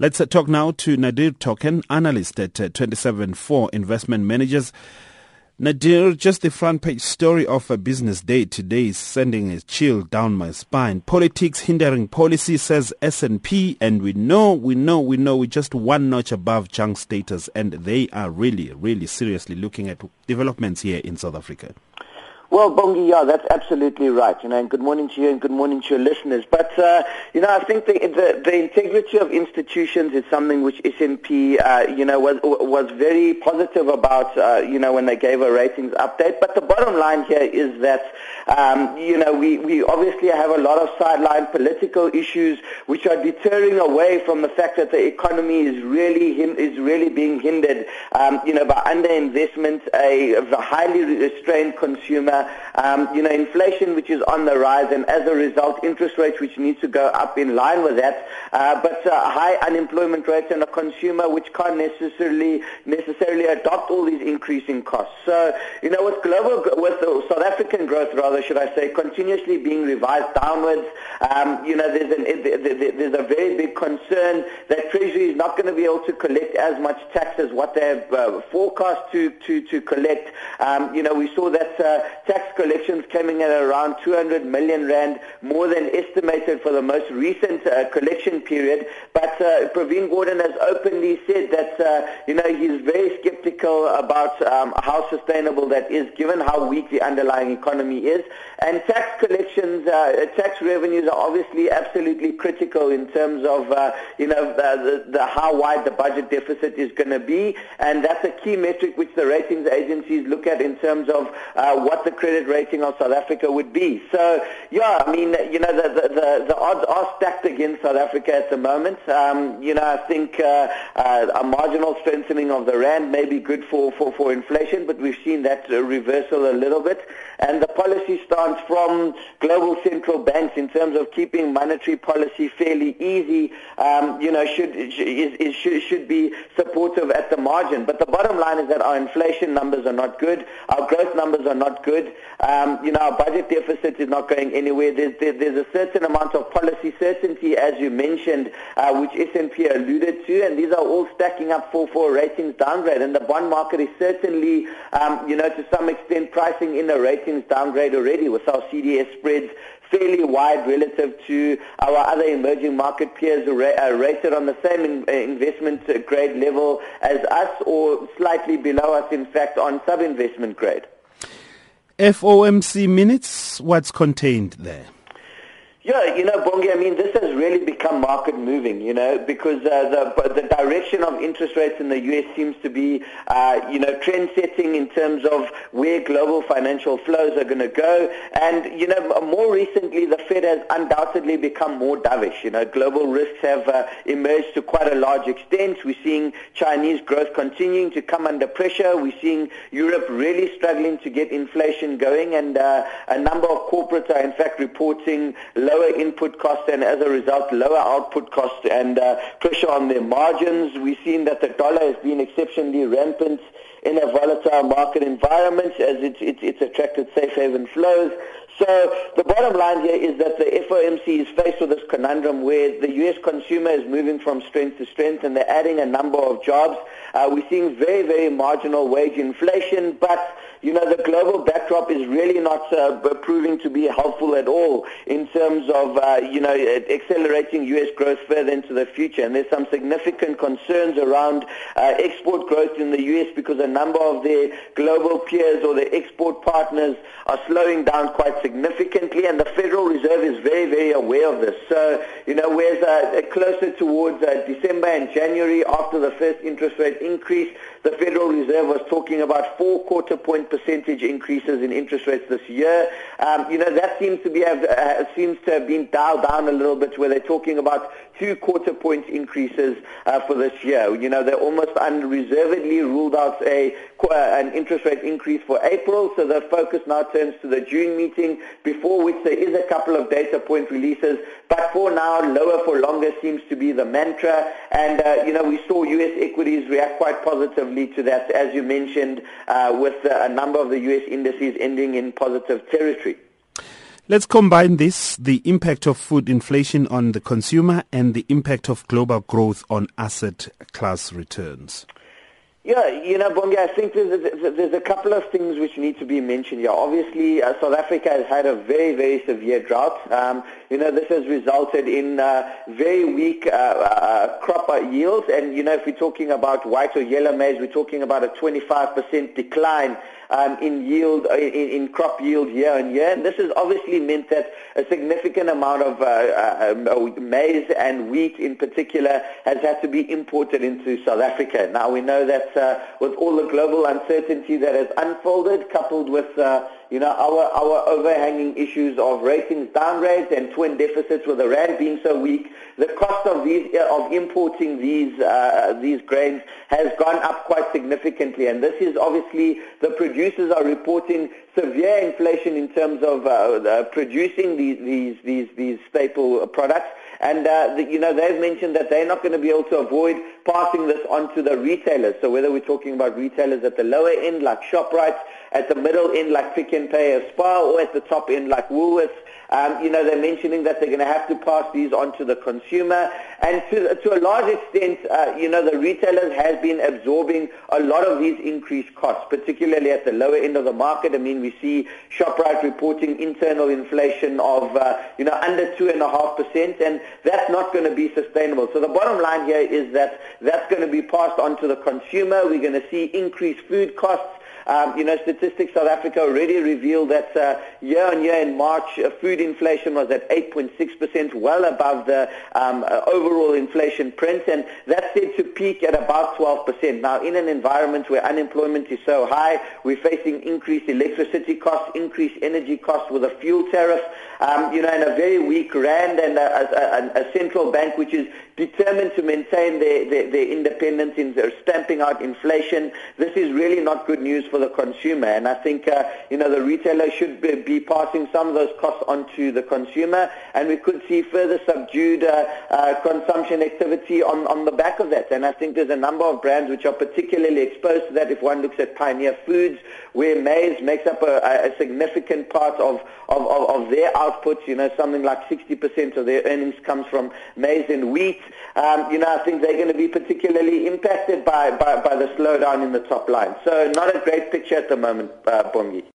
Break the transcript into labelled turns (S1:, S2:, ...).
S1: Let's uh, talk now to Nadir Thokan, analyst at uh, 27four Investment Managers. Nadir, just the front page story of a business day today is sending a chill down my spine. Politics hindering policy, says S&P, and we know, we know, we know we're just one notch above junk status, and they are really, really seriously looking at developments here in South Africa.
S2: Well, Bongi, yeah, that's absolutely right. You know, and good morning to you and good morning to your listeners. But, uh, you know, I think the, the, the integrity of institutions is something which S&P, uh, you know, was, was very positive about, uh, you know, when they gave a ratings update. But the bottom line here is that, um, you know, we, we obviously have a lot of sideline political issues which are deterring away from the fact that the economy is really, is really being hindered, um, you know, by underinvestment, a, a highly restrained consumer, um, you know, inflation which is on the rise, and as a result, interest rates which need to go up in line with that. Uh, but uh, high unemployment rates and a consumer which can't necessarily necessarily adopt all these increasing costs. So, you know, with global, with South African growth, rather, should I say, continuously being revised downwards, um, you know, there's, an, there's a very big concern that Treasury is not going to be able to collect as much tax as what they have uh, forecast to, to, to collect. Um, you know, we saw that uh, tax collections coming at around 200 million rand, more than estimated for the most recent uh, collection period. But uh, Pravin Gordhan has openly said that, uh, you know, he's very skeptical about um, how sustainable that is, given how weak the underlying economy is. And tax collections, uh, tax revenues are obviously absolutely critical in terms of, uh, you know, the, the, how wide the budget deficit is going to be. And that's a key metric which the ratings agencies look at in terms of uh, what the credit rating of South Africa would be. So, yeah, I mean, you know, the, the, the odds are stacked against South Africa at the moment. Um, you know, I think uh, uh, a marginal strengthening of the rand may be good for, for, for inflation, but we've seen that uh, reversal a little bit. And the policy stance from global central banks in terms of keeping monetary policy fairly easy, um, you know, should, is, is, should, should be supportive at the margin. But the bottom line is that our inflation numbers are not good. Our growth numbers are not good. Um, you know, our budget deficit is not going anywhere. There's, there, there's a certain amount of policy certainty, as you mentioned, uh, which S&P alluded to, and these are all stacking up for, for ratings downgrade. And the bond market is certainly, um, you know, to some extent pricing in a ratings downgrade already with our CDS spreads fairly wide relative to our other emerging market peers are rated on the same investment grade level as us or slightly below us, in fact, on sub-investment grade.
S1: FOMC minutes, what's contained there?
S2: Yeah, you know, Bongi, I mean, this has really become market moving, you know, because uh, the, the direction of interest rates in the U.S. seems to be, uh, you know, trend setting in terms of where global financial flows are going to go. And, you know, more recently, the Fed has undoubtedly become more dovish. You know, global risks have uh, emerged to quite a large extent. We're seeing Chinese growth continuing to come under pressure. We're seeing Europe really struggling to get inflation going. And uh, a number of corporates are, in fact, reporting low lower input costs and as a result lower output costs and uh, pressure on their margins. We've seen that the dollar has been exceptionally rampant in a volatile market environment as it's, attracted safe haven flows. So the bottom line here is that the FOMC is faced with this conundrum where the U.S. consumer is moving from strength to strength and they're adding a number of jobs. Uh, we're seeing very, very marginal wage inflation, but you know, the global backdrop is really not uh, proving to be helpful at all in terms of, uh, you know, accelerating U.S. growth further into the future. And there's some significant concerns around uh, export growth in the U.S. because a number of their global peers or their export partners are slowing down quite significantly. Significantly, and the Federal Reserve is very, very aware of this. So, you know, whereas uh, closer towards uh, December and January after the first interest rate increase, the Federal Reserve was talking about four quarter point percentage increases in interest rates this year. Um, you know, that seems to be have, uh, seems to have been dialed down a little bit where they're talking about two quarter point increases uh, for this year. You know, they almost unreservedly ruled out a uh, an interest rate increase for April, so the focus now turns to the June meeting, before which there is a couple of data point releases. But for now, lower for longer seems to be the mantra. And, uh, you know, we saw U.S. equities react quite positively to that, as you mentioned, uh, with a number of the U.S. indices ending in positive territory.
S1: Let's combine this, the impact of food inflation on the consumer and the impact of global growth on asset class returns.
S2: Yeah, you know, Bongi, I think there's a, there's a couple of things which need to be mentioned here. Obviously, uh, South Africa has had a very, very severe drought. Um, you know, this has resulted in uh, very weak uh, uh crop yields. And, you know, if we're talking about white or yellow maize, we're talking about a 25% decline um, in yield, uh, in, in, crop yield year on year. And this has obviously meant that a significant amount of uh, uh, um, maize and wheat in particular has had to be imported into South Africa. Now we know that uh, with all the global uncertainty that has unfolded, coupled with uh, you know, our, our overhanging issues of ratings downgrades and twin deficits with the rand being so weak, the cost of these of importing these uh, these grains has gone up quite significantly, and this is obviously the producers are reporting severe inflation in terms of uh, producing these these these these staple products. And, uh, the, you know, they've mentioned that they're not going to be able to avoid passing this on to the retailers. So whether we're talking about retailers at the lower end like ShopRite, at the middle end like Pick n Pay or Spar, or at the top end like Woolworths, um, you know, they're mentioning that they're going to have to pass these on to the consumer. And to, to a large extent, uh, you know, the retailers have been absorbing a lot of these increased costs, particularly at the lower end of the market. I mean, we see ShopRite reporting internal inflation of, uh, you know, under 2.5%, and that's not going to be sustainable. So the bottom line here is that that's going to be passed on to the consumer. We're going to see increased food costs. Um, you know, Statistics South Africa already revealed that uh, year on year in March, uh, food inflation was at 8.6%, well above the um, uh, overall inflation print, and that's said to peak at about 12%. Now, in an environment where unemployment is so high, we're facing increased electricity costs, increased energy costs with a fuel tariff, um, you know, and a very weak rand and a, a, a central bank which is determined to maintain their, their, their independence in stamping out inflation. This is really not good news for the consumer. And I think, uh, you know, the retailer should be, be, passing some of those costs on to the consumer. And we could see further subdued uh, uh, consumption activity on, on the back of that. And I think there's a number of brands which are particularly exposed to that. If one looks at Pioneer Foods, where maize makes up a, a significant part of, of, of, of their output, you know, something like 60% of their earnings comes from maize and wheat um, you know, I think they're going to be particularly impacted by, by, by the slowdown in the top line. So not a great picture at the moment, uh, Bongi.